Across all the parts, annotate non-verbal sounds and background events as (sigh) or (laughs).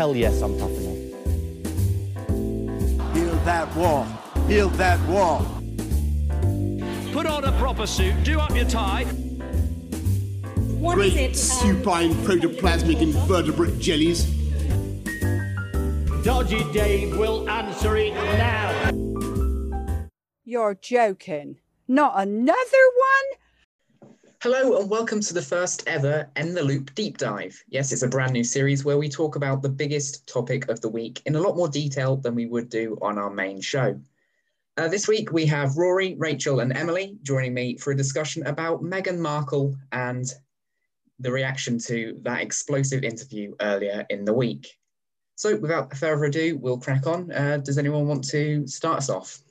hell yes, I'm tough enough. Build that wall. Build that wall. Put on a proper suit, do up your tie. What Great is it? um, supine protoplasmic invertebrate jellies. Dodgy Dave will answer it now. You're joking. Not another one? Hello and welcome to the first ever End the Loop deep dive. Yes, it's a brand new series where we talk about the biggest topic of the week in a lot more detail than we would do on our main show. Uh, this week we have Rory, Rachel, and Emily joining me for a discussion about Meghan Markle and the reaction to that explosive interview earlier in the week. So, without further ado, we'll crack on. Uh, does anyone want to start us off?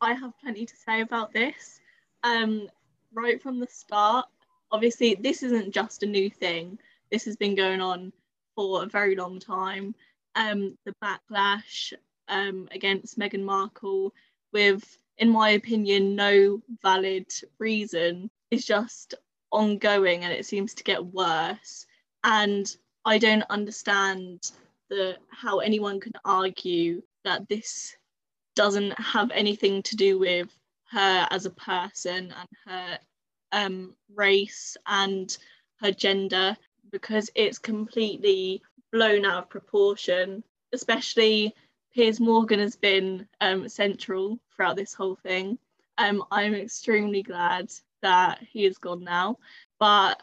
I have plenty to say about this. Um, right from the start, obviously, this isn't just a new thing. This has been going on for a very long time. Um, the backlash um, against Meghan Markle, with, in my opinion, no valid reason, is just ongoing and it seems to get worse. And I don't understand the how anyone can argue that this doesn't have anything to do with her as a person and her um, race and her gender because it's completely blown out of proportion. Especially Piers Morgan has been um, central throughout this whole thing. Um, I'm extremely glad that he is gone now, but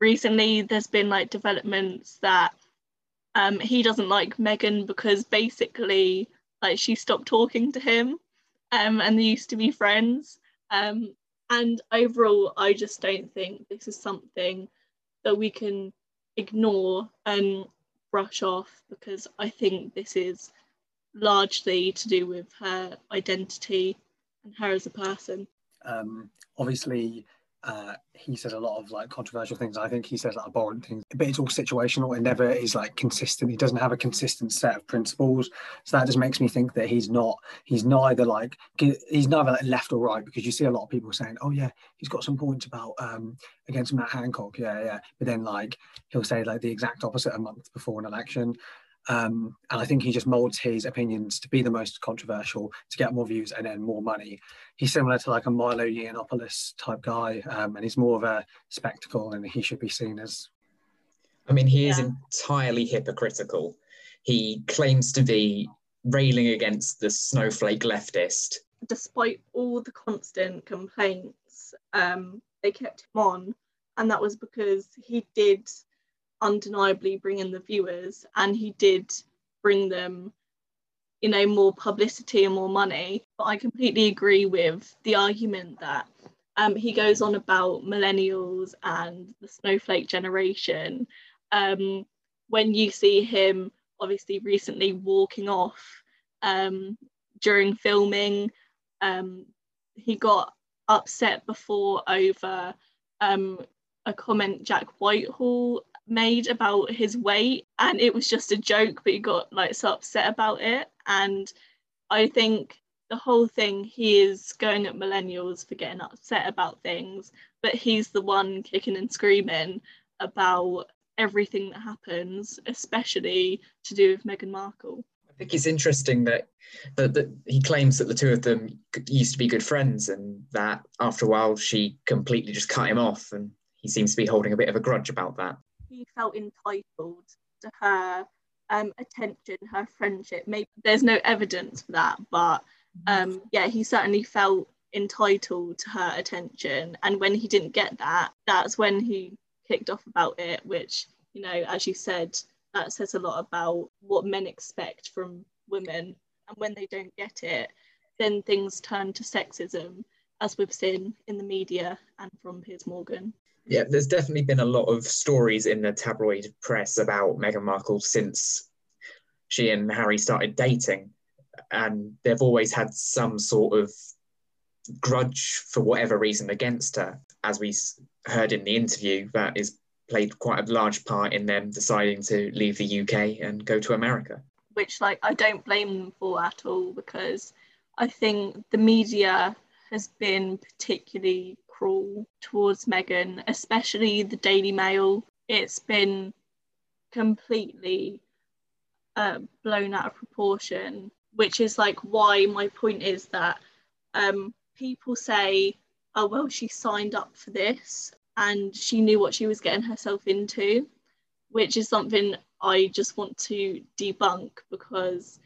recently there's been like developments that um, he doesn't like Meghan because basically like she stopped talking to him um, and they used to be friends. Um, and overall, I just don't think this is something that we can ignore and brush off because I think this is largely to do with her identity and her as a person. Um, obviously, uh, he says a lot of like controversial things. I think he says like abhorrent things, but it's all situational. It never is like consistent. He doesn't have a consistent set of principles. So that just makes me think that he's not. He's neither like he's neither like left or right because you see a lot of people saying, "Oh yeah, he's got some points about um, against Matt Hancock." Yeah, yeah. But then like he'll say like the exact opposite a month before an election. Um, and I think he just molds his opinions to be the most controversial, to get more views and then more money. He's similar to like a Milo Yiannopoulos type guy, um, and he's more of a spectacle, and he should be seen as. I mean, he is entirely hypocritical. He claims to be railing against the snowflake leftist. Despite all the constant complaints, um, they kept him on, and that was because he did undeniably bring in the viewers and he did bring them you know more publicity and more money. But i completely agree with the argument that um, he goes on about millennials and the snowflake generation. Um, when you see him obviously recently walking off um, during filming um, he got upset before over um, a comment jack whitehall made about his weight and it was just a joke but he got like so upset about it. And i think the whole thing he is going at millennials for getting upset about things but he's the one kicking and screaming about everything that happens especially to do with meghan markle. I think it's interesting that, that that he claims that the two of them used to be good friends, and that after a while she completely just cut him off, and he seems to be holding a bit of a grudge about that he felt entitled to her um, attention, her friendship. Maybe there's no evidence for that, but um, yeah, he certainly felt entitled to her attention. And when he didn't get that, that's when he kicked off about it, which, you know, as you said, that says a lot about what men expect from women. And when they don't get it, then things turn to sexism, as we've seen in the media and from Piers Morgan. Yeah, there's definitely been a lot of stories in the tabloid press about Meghan Markle since she and Harry started dating. And they've always had some sort of grudge for whatever reason against her. As we heard in the interview, that is played quite a large part in them deciding to leave the UK and go to America. Which, like, I don't blame them for at all because I think the media has been particularly cruel towards Meghan, especially the Daily Mail. It's been completely uh, blown out of proportion, which is like why my point is that um, people say, oh, well, she signed up for this and she knew what she was getting herself into, which is something I just want to debunk because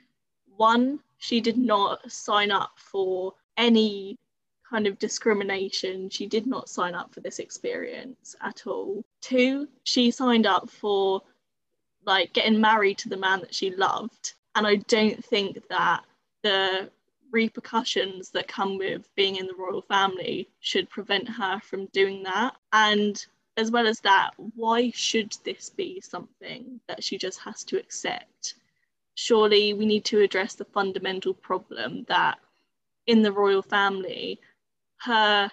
one, she did not sign up for any kind of discrimination. She did not sign up for this experience at all. Two, she signed up for like getting married to the man that she loved. And I don't think that the repercussions that come with being in the royal family should prevent her from doing that. And as well as that, why should this be something that she just has to accept? Surely we need to address the fundamental problem that in the royal family, her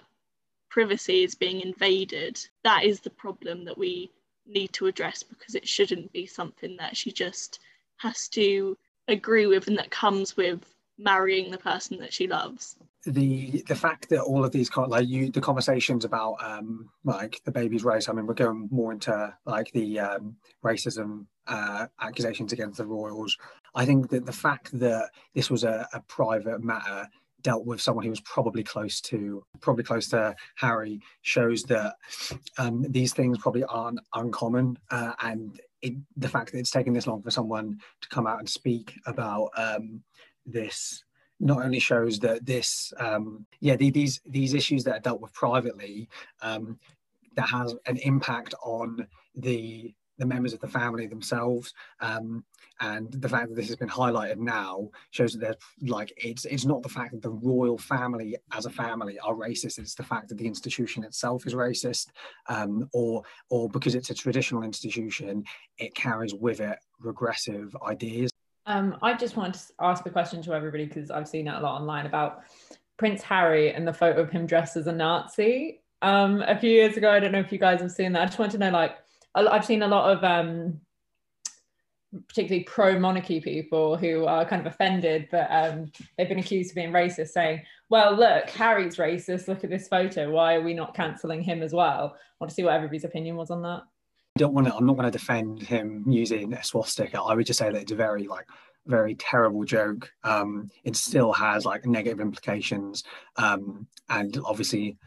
privacy is being invaded. That is the problem that we need to address because it shouldn't be something that she just has to agree with and that comes with marrying the person that she loves the the fact that all of these like you the conversations about um like the baby's race i mean we're going more into like the um racism uh accusations against the royals i think that the fact that this was a, a private matter dealt with someone who was probably close to probably close to Harry shows that um, these things probably aren't uncommon uh, and it, the fact that it's taken this long for someone to come out and speak about um, this not only shows that this um, yeah the, these these issues that are dealt with privately um, that has an impact on the the members of the family themselves um, and the fact that this has been highlighted now shows that there's like it's it's not the fact that the royal family as a family are racist it's the fact that the institution itself is racist um, or or because it's a traditional institution it carries with it regressive ideas. Um, i just wanted to ask the question to everybody because i've seen it a lot online about prince harry and the photo of him dressed as a nazi um, a few years ago. I don't know if you guys have seen that. I just want to know like I've seen a lot of um, particularly pro monarchy people who are kind of offended that um, they've been accused of being racist, saying, well, look, Harry's racist. Look at this photo. Why are we not cancelling him as well? I want to see what everybody's opinion was on that. I don't want to, I'm not going to defend him using a swastika. I would just say that it's a very like very terrible joke. Um, it still has like negative implications. Um, and obviously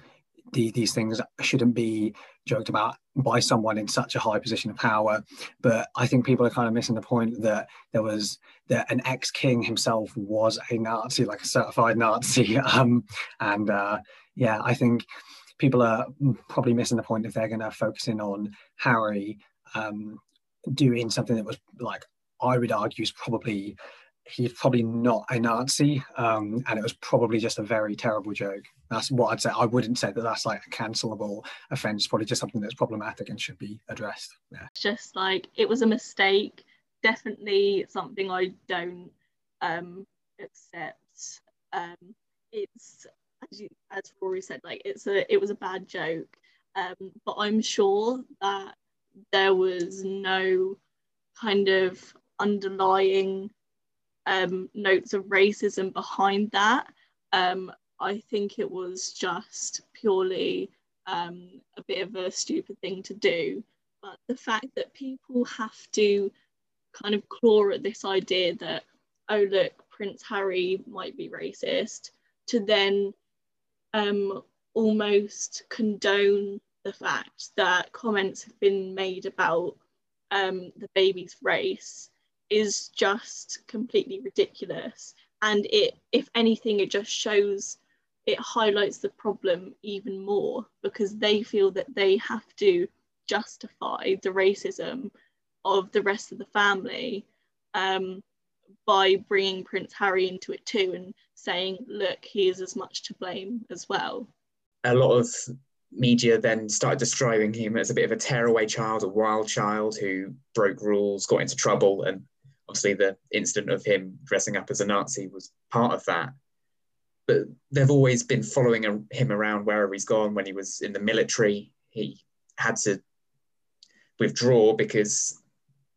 the, these things shouldn't be joked about by someone in such a high position of power. But I think people are kind of missing the point that there was that an ex-king himself was a Nazi, like a certified Nazi. (laughs) Um, and uh, yeah, I think people are probably missing the point if they're going to focus in on Harry um, doing something that was like I would argue is probably he's probably not a Nazi, um, and it was probably just a very terrible joke. That's what I'd say. I wouldn't say that that's like a cancelable offence. Probably just something that's problematic and should be addressed. Yeah. Just like it was a mistake. Definitely something I don't um, accept. Um, it's as, you, as Rory said, like it's a it was a bad joke. Um, but I'm sure that there was no kind of underlying um, notes of racism behind that. Um, I think it was just purely um, a bit of a stupid thing to do. But the fact that people have to kind of claw at this idea that, oh, look, Prince Harry might be racist, to then um, almost condone the fact that comments have been made about um, the baby's race is just completely ridiculous and it if anything it just shows it highlights the problem even more because they feel that they have to justify the racism of the rest of the family um, by bringing Prince Harry into it too and saying, look, he is as much to blame as well. A lot of media then started describing him as a bit of a tearaway child, a wild child who broke rules, got into trouble, and obviously the incident of him dressing up as a Nazi was part of that. But they've always been following him around wherever he's gone. When he was in the military, he had to withdraw because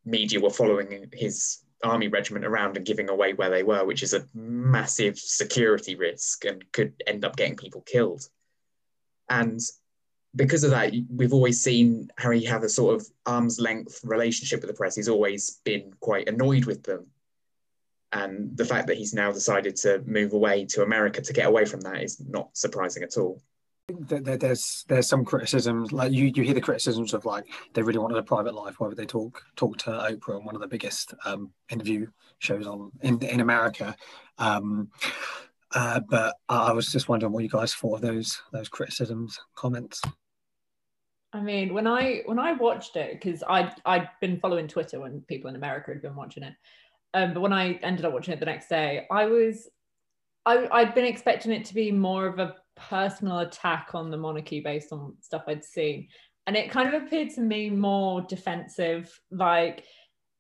media were following his army regiment around and giving away where they were, which is a massive security risk and could end up getting people killed. And because of that, we've always seen Harry have a sort of arm's length relationship with the press. He's always been quite annoyed with them. And the fact that he's now decided to move away to America to get away from that is not surprising at all. There's there's some criticisms like you you hear the criticisms of like they really wanted a private life Why would they talk talk to Oprah on one of the biggest um, interview shows on in in America, um, uh, but I was just wondering what you guys thought of those those criticisms comments. I mean, when I when I watched it, because I I'd been following Twitter when people in America had been watching it, um, but when I ended up watching it the next day, I was I I'd been expecting it to be more of a personal attack on the monarchy based on stuff I'd seen, and it kind of appeared to me more defensive, like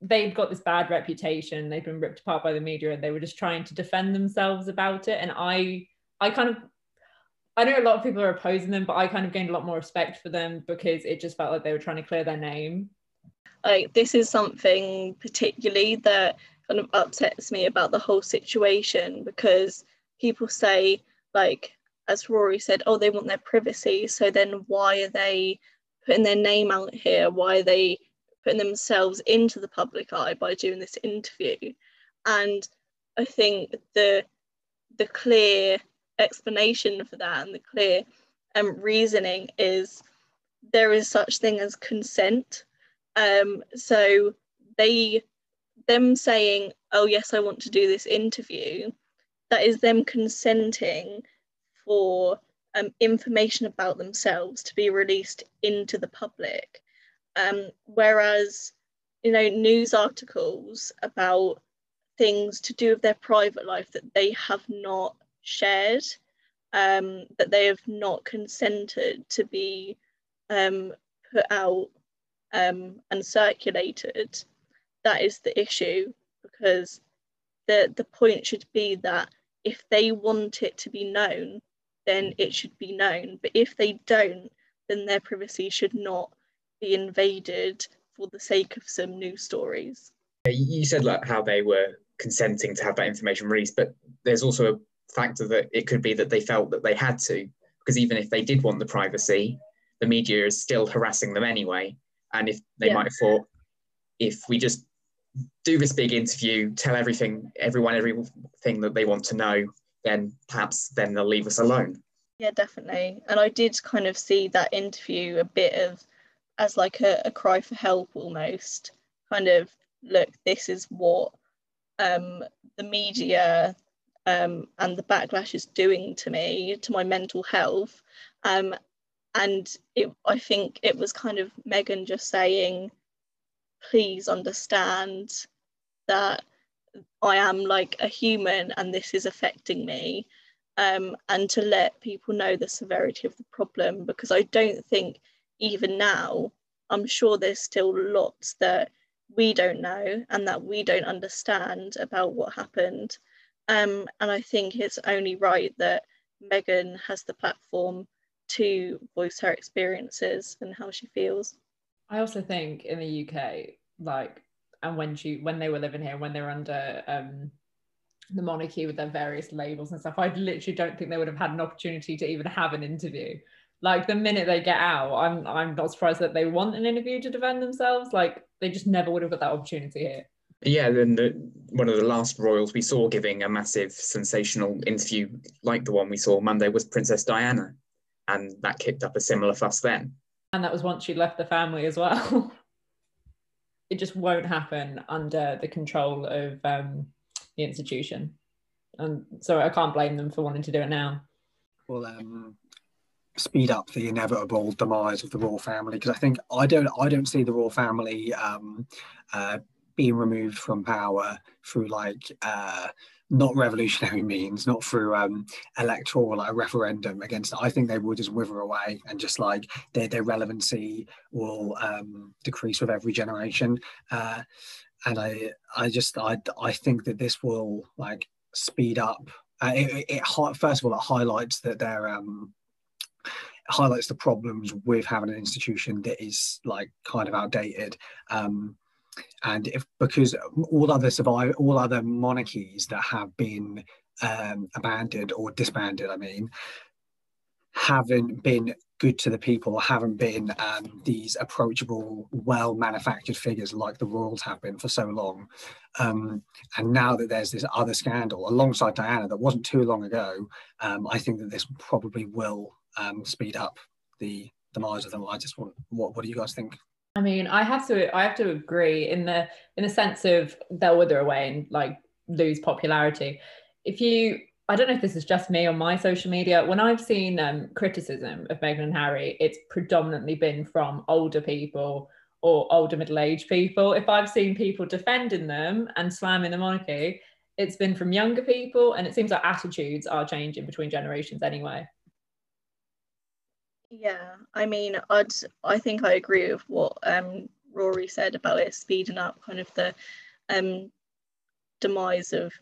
they've got this bad reputation, they've been ripped apart by the media, and they were just trying to defend themselves about it, and I I kind of I know a lot of people are opposing them, but I kind of gained a lot more respect for them because it just felt like they were trying to clear their name. Like this is something particularly that kind of upsets me about the whole situation because people say like as Rory said, oh they want their privacy. So then why are they putting their name out here? Why are they putting themselves into the public eye by doing this interview? And I think the the clear explanation for that and the clear um, reasoning is there is such thing as consent. Um, so they them saying, "Oh yes, I want to do this interview," that is them consenting for um, information about themselves to be released into the public. Um, whereas, you know, news articles about things to do with their private life that they have not shared, um, that they have not consented to be um, put out um, and circulated. That is the issue because the, the point should be that if they want it to be known, then it should be known. But if they don't, then their privacy should not be invaded for the sake of some news stories. You said like how they were consenting to have that information released, but there's also a factor that it could be that they felt that they had to, because even if they did want the privacy, the media is still harassing them anyway. And if they yeah. might have thought, if we just do this big interview, tell everything, everyone, everything that they want to know, then perhaps then they'll leave us alone. Yeah, definitely. And I did kind of see that interview a bit of as like a, a cry for help almost. Kind of, look, this is what um, the media, um, and the backlash is doing to me, to my mental health. Um, and it, I think it was kind of Meghan just saying, please understand that I am like a human and this is affecting me. Um, and to let people know the severity of the problem because I don't think even now, I'm sure there's still lots that we don't know and that we don't understand about what happened. Um, and I think it's only right that Meghan has the platform to voice her experiences and how she feels. I also think in the UK, like, and when she when they were living here, when they were under um, the monarchy with their various labels and stuff, I literally don't think they would have had an opportunity to even have an interview. Like the minute they get out, I'm I'm not surprised that they want an interview to defend themselves. Like they just never would have got that opportunity here. Yeah, then the, one of the last royals we saw giving a massive sensational interview like the one we saw Monday was Princess Diana, and that kicked up a similar fuss then. And that was once she left the family as well. (laughs) it just won't happen under the control of um, the institution, and so I can't blame them for wanting to do it now. Well, um, speed up the inevitable demise of the royal family because I think I don't I don't see the royal family um, uh, being removed from power through like uh, not revolutionary (laughs) means, not through um, electoral like a referendum against. I think they will just wither away and just like their their relevancy will um, decrease with every generation. Uh, and I I just I I think that this will like speed up. Uh, it, it, it, first of all it highlights that they're um, highlights the problems with having an institution that is like kind of outdated um, and if because all other survive all other monarchies that have been um, abandoned or disbanded i mean haven't been good to the people haven't been um, these approachable, well manufactured figures like the royals have been for so long. Um, and now that there's this other scandal alongside Diana that wasn't too long ago, um, I think that this probably will um, speed up the demise of them. I just want what what do you guys think? I mean, I have to I have to agree in the in the sense of they'll wither away and like lose popularity. If you I don't know if this is just me on my social media. When I've seen um, criticism of Meghan and Harry, it's predominantly been from older people or older middle-aged people. If I've seen people defending them and slamming the monarchy, it's been from younger people, and it seems like attitudes are changing between generations anyway. Yeah, I mean, I'd I think I agree with what um, Rory said about it speeding up kind of the um, demise of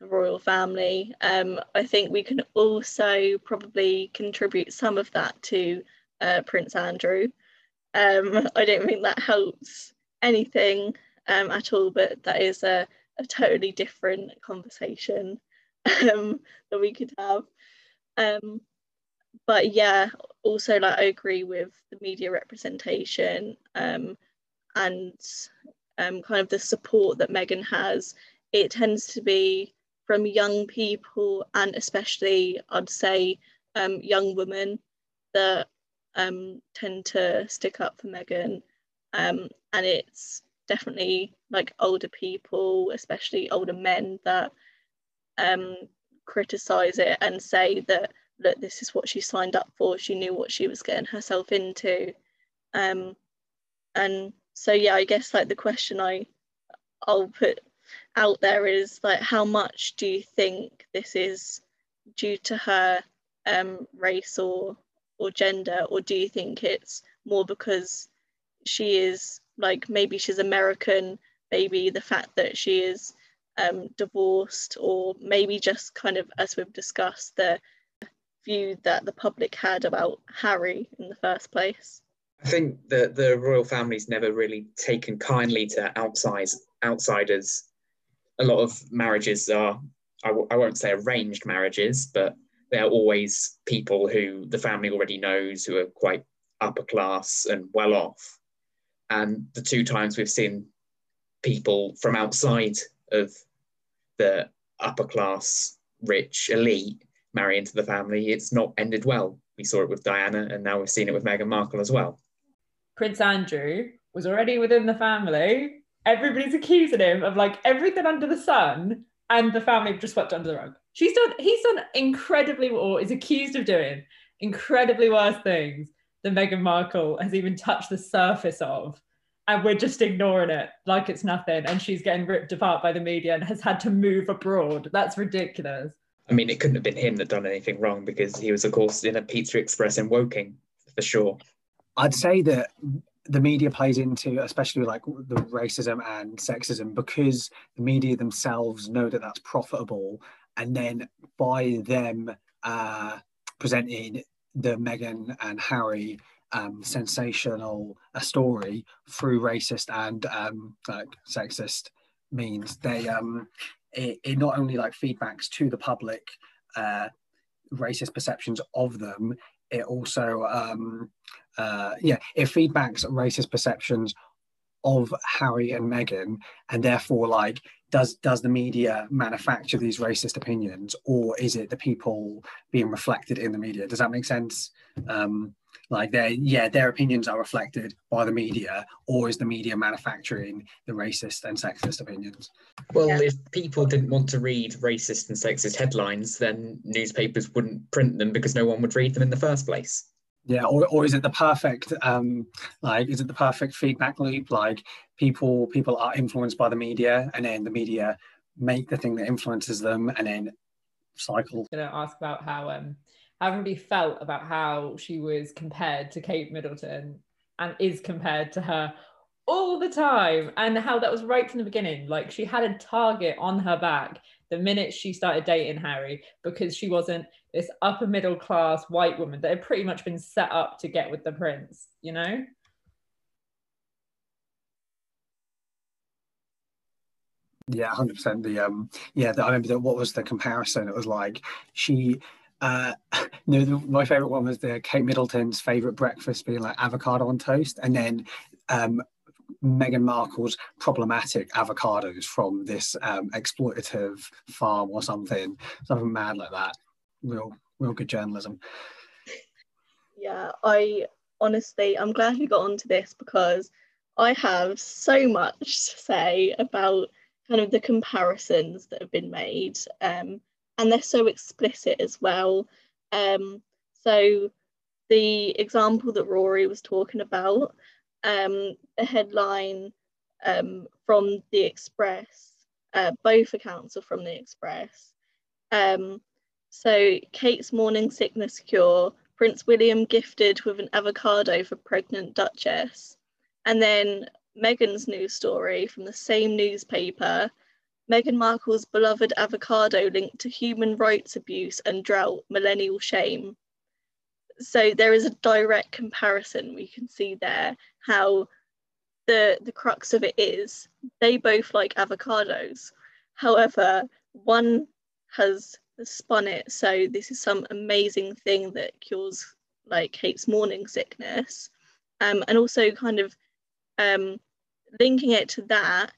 the royal family. Um, I think we can also probably contribute some of that to uh, Prince Andrew. Um, (laughs) I don't think that helps anything um, at all, but that is a, a totally different conversation (laughs) um, that we could have. Um, but yeah, also like I agree with the media representation um, and um, kind of the support that Meghan has. It tends to be from young people and especially I'd say um, young women that um, tend to stick up for Meghan. Um, and it's definitely like older people, especially older men, that um, criticize it and say that look, this is what she signed up for. She knew what she was getting herself into. Um, and so yeah, I guess like the question I I'll put out there is like how much do you think this is due to her um, race or or gender or do you think it's more because she is like maybe she's American maybe the fact that she is um, divorced or maybe just kind of as we've discussed the view that the public had about Harry in the first place. I think that the royal family's never really taken kindly to outside outsiders. A lot of marriages are I w- I won't say arranged marriages but they're always people who the family already knows who are quite upper class and well off. And the two times we've seen people from outside of the upper class rich elite marry into the family it's not ended well we saw it with diana and now we've seen it with meghan markle as well prince andrew was already within the family everybody's accusing him of like everything under the sun, and the family just swept under the rug. She's done, he's done incredibly, or is accused of doing incredibly worse things than Meghan Markle has even touched the surface of. And we're just ignoring it like it's nothing. And she's getting ripped apart by the media and has had to move abroad. That's ridiculous. I mean, it couldn't have been him that done anything wrong because he was, of course, in a Pizza Express in Woking, for sure. I'd say that the media plays into especially like the racism and sexism because the media themselves know that that's profitable and then by them uh, presenting the Meghan and Harry um, sensational a story through racist and um, like sexist means they um, it, it not only like feedbacks to the public uh, racist perceptions of them it also um, uh, yeah, it feedbacks racist perceptions of Harry and Meghan, and therefore, like, does does the media manufacture these racist opinions, or is it the people being reflected in the media? Does that make sense? Um, like, their yeah, their opinions are reflected by the media, or is the media manufacturing the racist and sexist opinions? Well, yeah. if people didn't want to read racist and sexist headlines, then newspapers wouldn't print them because no one would read them in the first place yeah or, or is it the perfect um like is it the perfect feedback loop like people people are influenced by the media and then the media make the thing that influences them and then cycle i'm going to ask about how um how everybody felt about how she was compared to kate middleton and is compared to her all the time and how that was right from the beginning like she had a target on her back the minute she started dating Harry because she wasn't this upper middle class white woman that had pretty much been set up to get with the prince, you know? Yeah, hundred percent. The um, yeah, the, I remember that. What was the comparison? It was like she Uh, (laughs) no, the, my favorite one was the Kate Middleton's favorite breakfast being like avocado on toast, and then um, Meghan Markle's problematic avocados from this um, exploitative farm or something, something mad like that. Real, real good journalism. Yeah, I honestly, I'm glad we got onto this because I have so much to say about kind of the comparisons that have been made, um, and they're so explicit as well. Um, so the example that Rory was talking about, um, the headline um, from the Express, uh, both accounts are from the Express. Um, so Kate's morning sickness cure, Prince William gifted with an avocado for pregnant Duchess. And then Meghan's news story from the same newspaper, Meghan Markle's beloved avocado linked to human rights abuse and drought, millennial shame. So there is a direct comparison we can see there how the the crux of it is they both like avocados. However, one has spun it so this is some amazing thing that cures like Kate's morning sickness, um, and also kind of um, linking it to that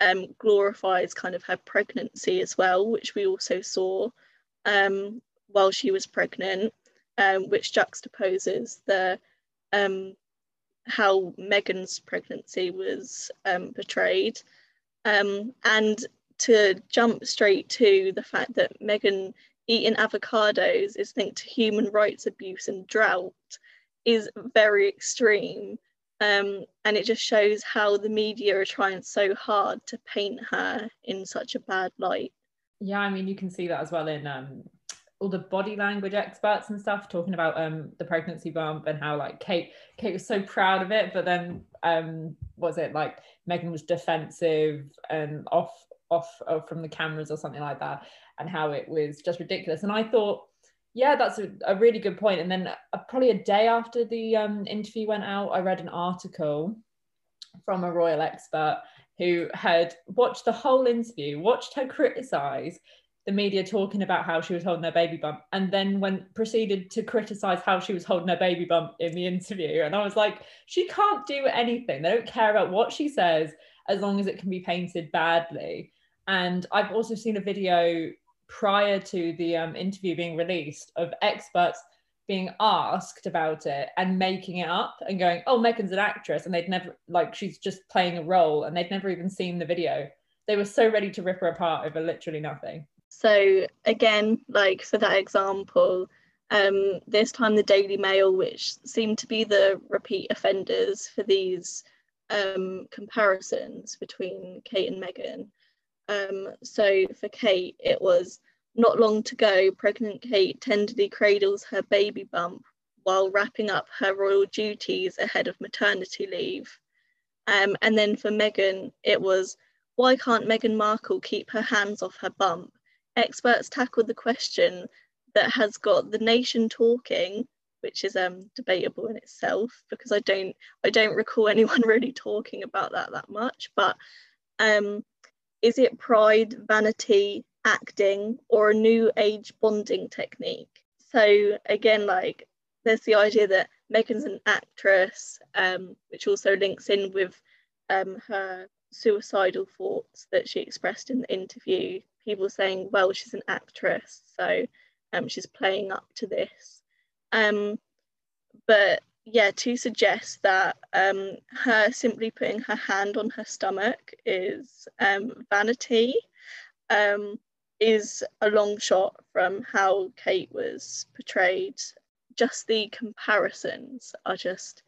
um, glorifies kind of her pregnancy as well, which we also saw um, while she was pregnant, um, which juxtaposes the um, how Meghan's pregnancy was um, portrayed, um, and to jump straight to the fact that Meghan eating avocados is linked to human rights abuse and drought is very extreme. Um, and it just shows how the media are trying so hard to paint her in such a bad light. Yeah, I mean, you can see that as well in um, all the body language experts and stuff talking about um, the pregnancy bump and how like Kate Kate was so proud of it, but then um, was it like Meghan was defensive and off off, off from the cameras or something like that, and how it was just ridiculous. And I thought yeah, that's a, a really good point. And then uh, probably a day after the um, interview went out, I read an article from a royal expert who had watched the whole interview, watched her criticize the media talking about how she was holding her baby bump, and then went proceeded to criticize how she was holding her baby bump in the interview. And I was like, she can't do anything. They don't care about what she says as long as it can be painted badly. And I've also seen a video prior to the um, interview being released of experts being asked about it and making it up and going, oh, Meghan's an actress. And they'd never, like, she's just playing a role and they'd never even seen the video. They were so ready to rip her apart over literally nothing. So, again, like for that example, um, this time the Daily Mail, which seemed to be the repeat offenders for these um, comparisons between Kate and Meghan, um, so for Kate, it was not long to go, pregnant Kate tenderly cradles her baby bump while wrapping up her royal duties ahead of maternity leave. Um, and then for Meghan, it was why can't Meghan Markle keep her hands off her bump? Experts tackled the question that has got the nation talking, which is um, debatable in itself because I don't I don't recall (laughs) anyone really talking about that that much. But um, is it pride, vanity, acting, or a new age bonding technique? So again, like there's the idea that Meghan's an actress, um, which also links in with um, her suicidal thoughts that she expressed in the interview. People saying, well, she's an actress, so um, she's playing up to this. Um, but yeah, to suggest that um, her simply putting her hand on her stomach is um, vanity um, is a long shot from how Kate was portrayed. Just the comparisons are just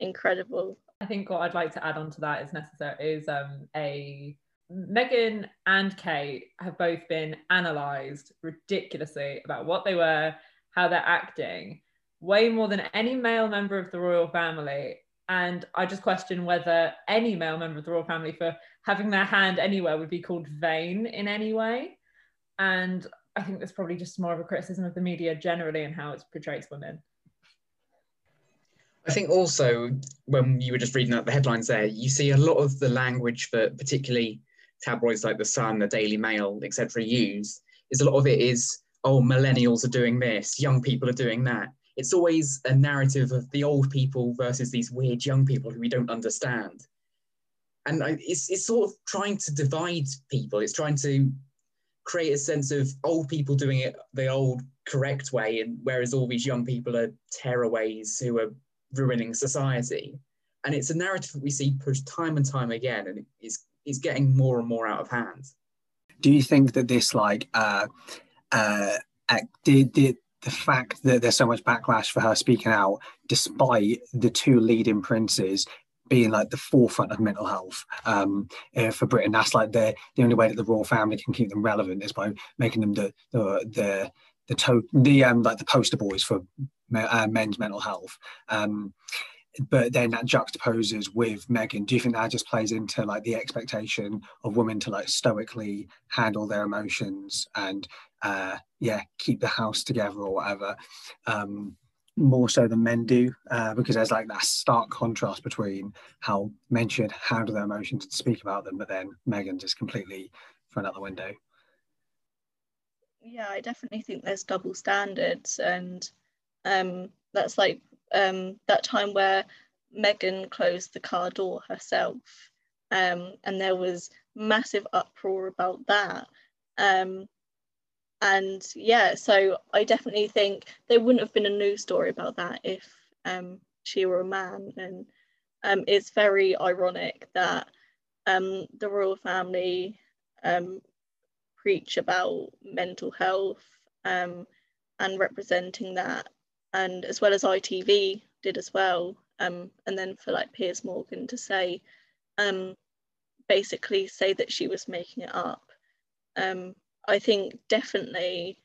incredible. I think what I'd like to add on to that is necessary is um, a Meghan and Kate have both been analysed ridiculously about what they were, how they're acting way more than any male member of the royal family. And I just question whether any male member of the royal family for having their hand anywhere would be called vain in any way. And I think that's probably just more of a criticism of the media generally and how it portrays women. I think also when you were just reading out the headlines there, you see a lot of the language that particularly tabloids like the Sun, the Daily Mail, etc. use. Is a lot of it is oh, millennials are doing this, young people are doing that. It's always a narrative of the old people versus these weird young people who we don't understand. And it's, it's sort of trying to divide people. It's trying to create a sense of old people doing it the old correct way, and whereas all these young people are tearaways who are ruining society. And it's a narrative that we see pushed time and time again, and it's, it's getting more and more out of hand. Do you think that this, like, uh, uh, did, did the fact that there's so much backlash for her speaking out, despite the two leading princes being like the forefront of mental health um, uh, for Britain. That's like the the only way that the royal family can keep them relevant is by making them the the the the, to- the um like the poster boys for uh, men's mental health. Um, but then that juxtaposes with Meghan. Do you think that just plays into like the expectation of women to like stoically handle their emotions and uh, yeah, keep the house together or whatever? Um, more so than men do, uh, because there's like that stark contrast between how men should handle their emotions and speak about them, but then Meghan just completely thrown out the window. Yeah, I definitely think there's double standards, and um, that's like um, that time where Meghan closed the car door herself, um, and there was massive uproar about that. Um, and yeah, so I definitely think there wouldn't have been a news story about that if um, she were a man. And um, it's very ironic that um, the royal family um, preach about mental health and representing that, and as well as ITV did as well. Um, and then for like Piers Morgan to say, basically say that she was making it up. Um, I think definitely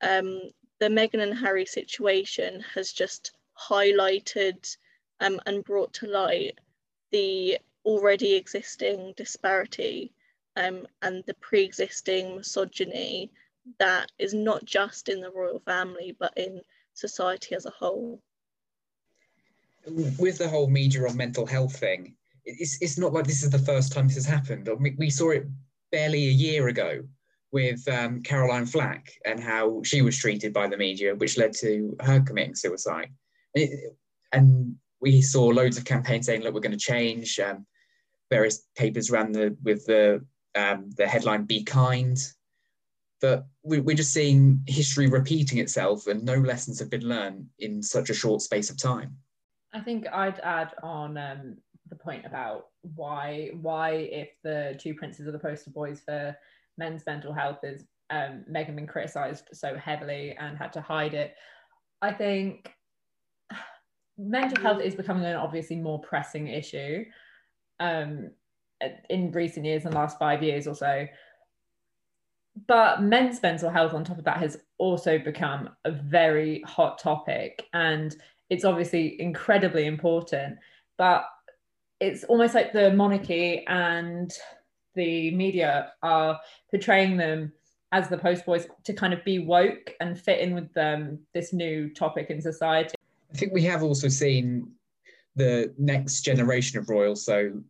um, the Meghan and Harry situation has just highlighted um, and brought to light the already existing disparity um, and the pre-existing misogyny that is not just in the royal family but in society as a whole. With the whole media on mental health thing, it's, it's not like this is the first time this has happened. We, saw it barely a year ago with um, Caroline Flack and how she was treated by the media, which led to her committing suicide. And, it, and we saw loads of campaigns saying, "Look, we're going to change." Um, various papers ran the with the um, the headline "Be kind," but we, we're just seeing history repeating itself, and no lessons have been learned in such a short space of time. I think I'd add on um, the point about why why if the two princes are the poster boys for men's mental health is um, Meghan been criticised so heavily and had to hide it. I think (sighs) mental health is becoming an obviously more pressing issue um, in recent years, in the last five years or so. But men's mental health, on top of that, has also become a very hot topic. And it's obviously incredibly important. But it's almost like the monarchy and the media are portraying them as the post boys to kind of be woke and fit in with this new topic in society. I think we have also seen the next generation of royals, so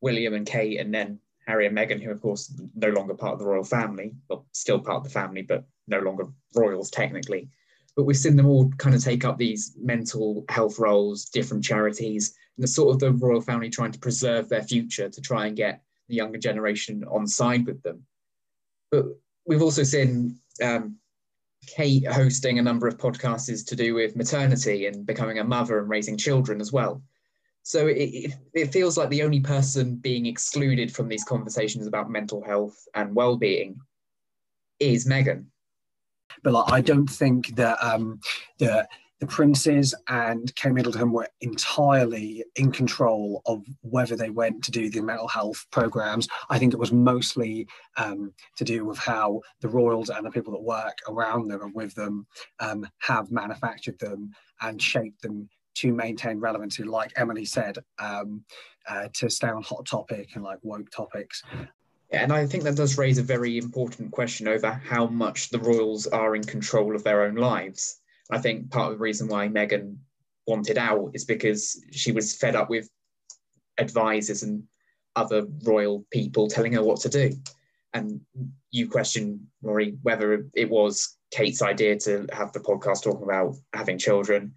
William and Kate, and then Harry and Meghan, who of course no longer part of the royal family, well, still part of the family, but no longer royals technically. But we've seen them all kind of take up these mental health roles, different charities, and the sort of the royal family trying to preserve their future to try and get the younger generation on side with them. But we've also seen um, Kate hosting a number of podcasts to do with maternity and becoming a mother and raising children as well. So it, it feels like the only person being excluded from these conversations about mental health and well-being is Meghan. But like, I don't think that um, that the princes and Kate Middleton were entirely in control of whether they went to do the mental health programs. I think it was mostly um, to do with how the royals and the people that work around them and with them um, have manufactured them and shaped them to maintain relevancy, like Emily said, um, uh, to stay on hot topic and like woke topics. Yeah, and I think that does raise a very important question over how much the royals are in control of their own lives I think part of the reason why Meghan wanted out is because she was fed up with advisors and other royal people telling her what to do. and you question, Rory, whether it was Kate's idea to have the podcast talking about having children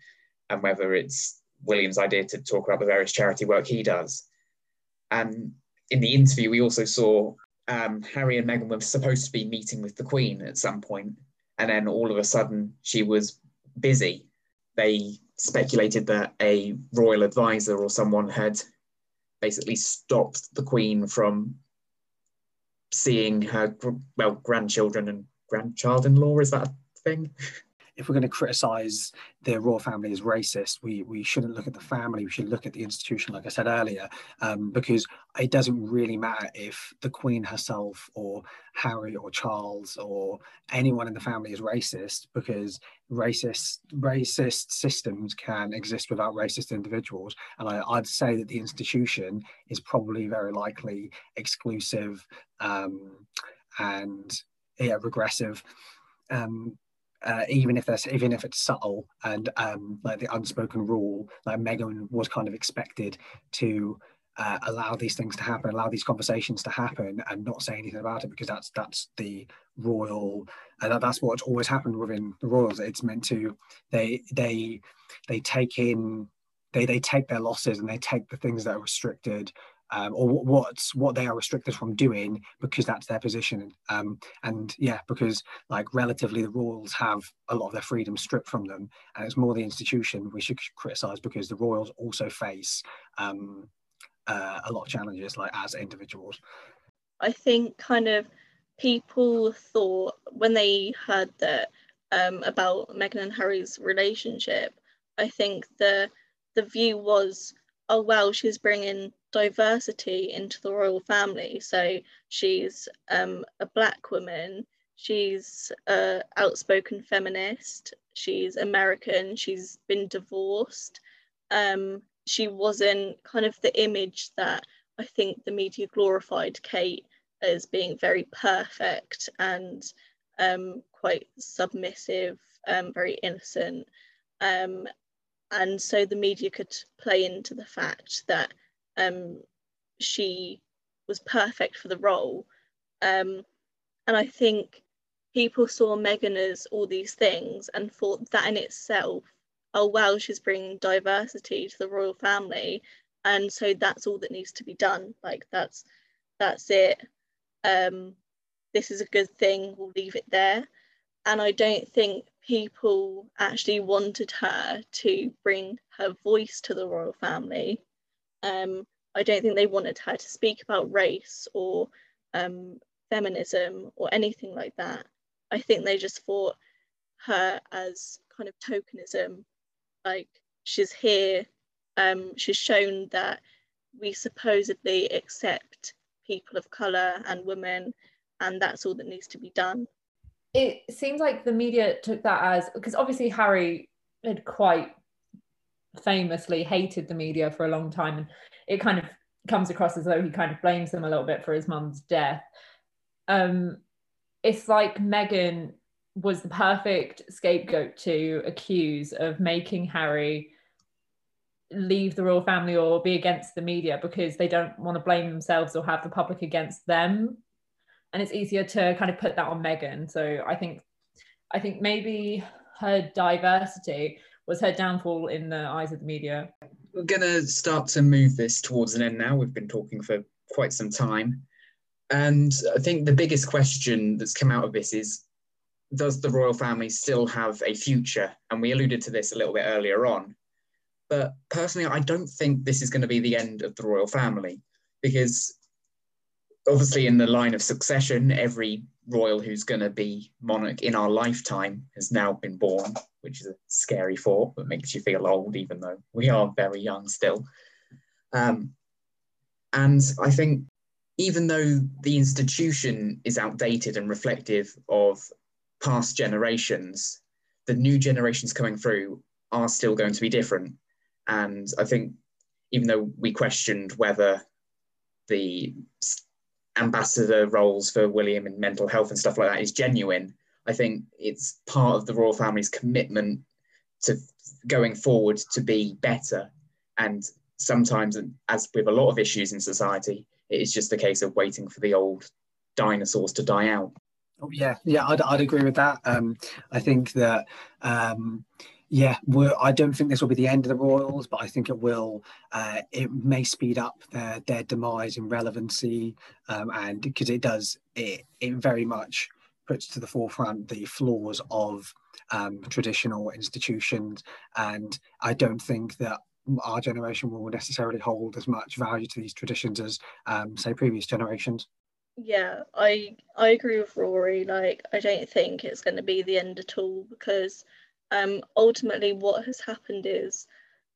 and whether it's William's idea to talk about the various charity work he does. And in the interview, we also saw um, Harry and Meghan were supposed to be meeting with the Queen at some point, and then all of a sudden she was busy. They speculated that a royal advisor or someone had basically stopped the Queen from seeing her well grandchildren and grandchild-in-law. Is that a thing? If we're going to criticize the royal family as racist, we we shouldn't look at the family. We should look at the institution, like I said earlier, um, because it doesn't really matter if the Queen herself or Harry or Charles or anyone in the family is racist, because racist racist systems can exist without racist individuals. And I, would say that the institution is probably very likely exclusive um, and yeah, regressive. Um, uh, even if there's even if it's subtle and um, like the unspoken rule, like Meghan was kind of expected to uh, allow these things to happen, allow these conversations to happen, and not say anything about it because that's that's the royal. And uh, that's what's always happened within the royals. It's meant to they they they take in they they take their losses and they take the things that are restricted um, or what's what they are restricted from doing because that's their position. Um, and yeah because like relatively the royals have a lot of their freedom stripped from them and it's more the institution we should criticize because the royals also face um, uh, a lot of challenges like as individuals. I think kind of people thought when they heard that um, about meghan and harry's relationship i think the the view was oh well she's bringing diversity into the royal family. So she's um, a black woman she's a outspoken feminist she's american she's been divorced. Um, she wasn't kind of the image that i think the media glorified kate as being very perfect and um, quite submissive um, very innocent. Um, and so the media could play into the fact that um, she was perfect for the role. Um, and I think people saw Meghan as all these things and thought that in itself, oh wow, she's bringing diversity to the royal family, and so that's all that needs to be done. Like that's that's it. Um, this is a good thing. We'll leave it there. And I don't think people actually wanted her to bring her voice to the royal family. Um, I don't think they wanted her to speak about race or um, feminism or anything like that. I think they just thought her as kind of tokenism, like she's here, um, she's shown that we supposedly accept people of colour and women, and that's all that needs to be done it seems like the media took that as because obviously Harry had quite famously hated the media for a long time and it kind of comes across as though he kind of blames them a little bit for his mum's death um it's like Meghan was the perfect scapegoat to accuse of making Harry leave the royal family or be against the media because they don't want to blame themselves or have the public against them and it's easier to kind of put that on Meghan. So I think I think maybe her diversity was her downfall in the eyes of the media. We're gonna start to move this towards an end now. We've been talking for quite some time. And I think the biggest question that's come out of this is does the royal family still have a future? And we alluded to this a little bit earlier on. But personally, I don't think this is going to be the end of the royal family because obviously in the line of succession, every royal who's going to be monarch in our lifetime has now been born, which is a scary thought that makes you feel old, even though we are very young still. Um, and I think even though the institution is outdated and reflective of past generations, the new generations coming through are still going to be different. And I think even though we questioned whether the ambassador roles for William in mental health and stuff like that is genuine. I think it's part of the royal family's commitment to going forward to be better. And sometimes, as with a lot of issues in society, it is just a case of waiting for the old dinosaurs to die out. Oh, yeah, yeah, I'd, I'd agree with that. Um, I think that, um, yeah, I don't think this will be the end of the Royals, but I think it will. Uh, it may speed up their their demise in relevancy, um, and because it does, it it very much puts to the forefront the flaws of um, traditional institutions, and I don't think that our generation will necessarily hold as much value to these traditions as, um, say, previous generations. Yeah, I I agree with Rory. Like, I don't think it's going to be the end at all because um, ultimately, what has happened is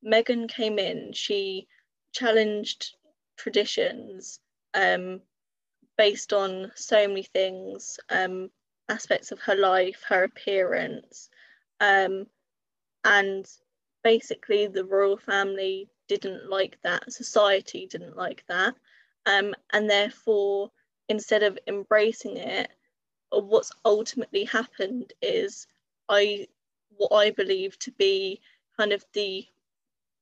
Meghan came in. She challenged traditions um, based on so many things, um, aspects of her life, her appearance, um, and basically the royal family didn't like that. Society didn't like that, um, and therefore instead of embracing it, what's ultimately happened is I what I believe to be kind of the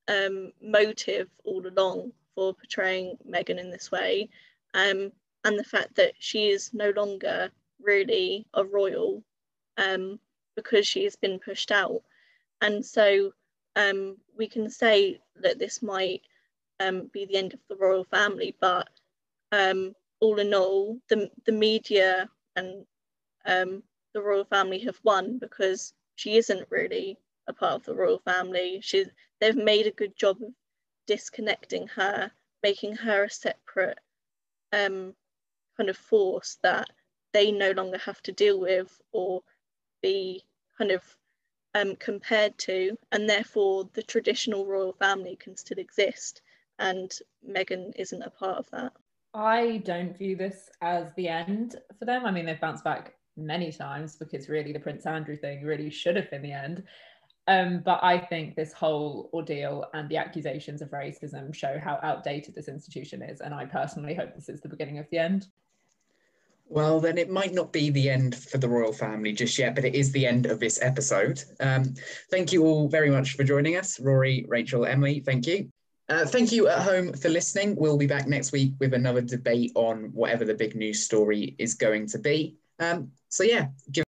um, motive all along for portraying Meghan in this way, um, and the fact that she is no longer really a royal um, because she has been pushed out, and so um, we can say that this might um, be the end of the royal family, but um, all in all, the the media and um, the royal family have won because she isn't really a part of the royal family. She they've made a good job of disconnecting her, making her a separate um, kind of force that they no longer have to deal with or be kind of um, compared to, and therefore the traditional royal family can still exist. And Meghan isn't a part of that. I don't view this as the end for them. I mean, they've bounced back many times because really the Prince Andrew thing really should have been the end. Um, but I think this whole ordeal and the accusations of racism show how outdated this institution is. And I personally hope this is the beginning of the end. Well, then it might not be the end for the royal family just yet, but it is the end of this episode. Um, thank you all very much for joining us. Rory, Rachel, Emily, thank you. Uh, thank you at home for listening. We'll be back next week with another debate on whatever the big news story is going to be. Um, so, yeah, give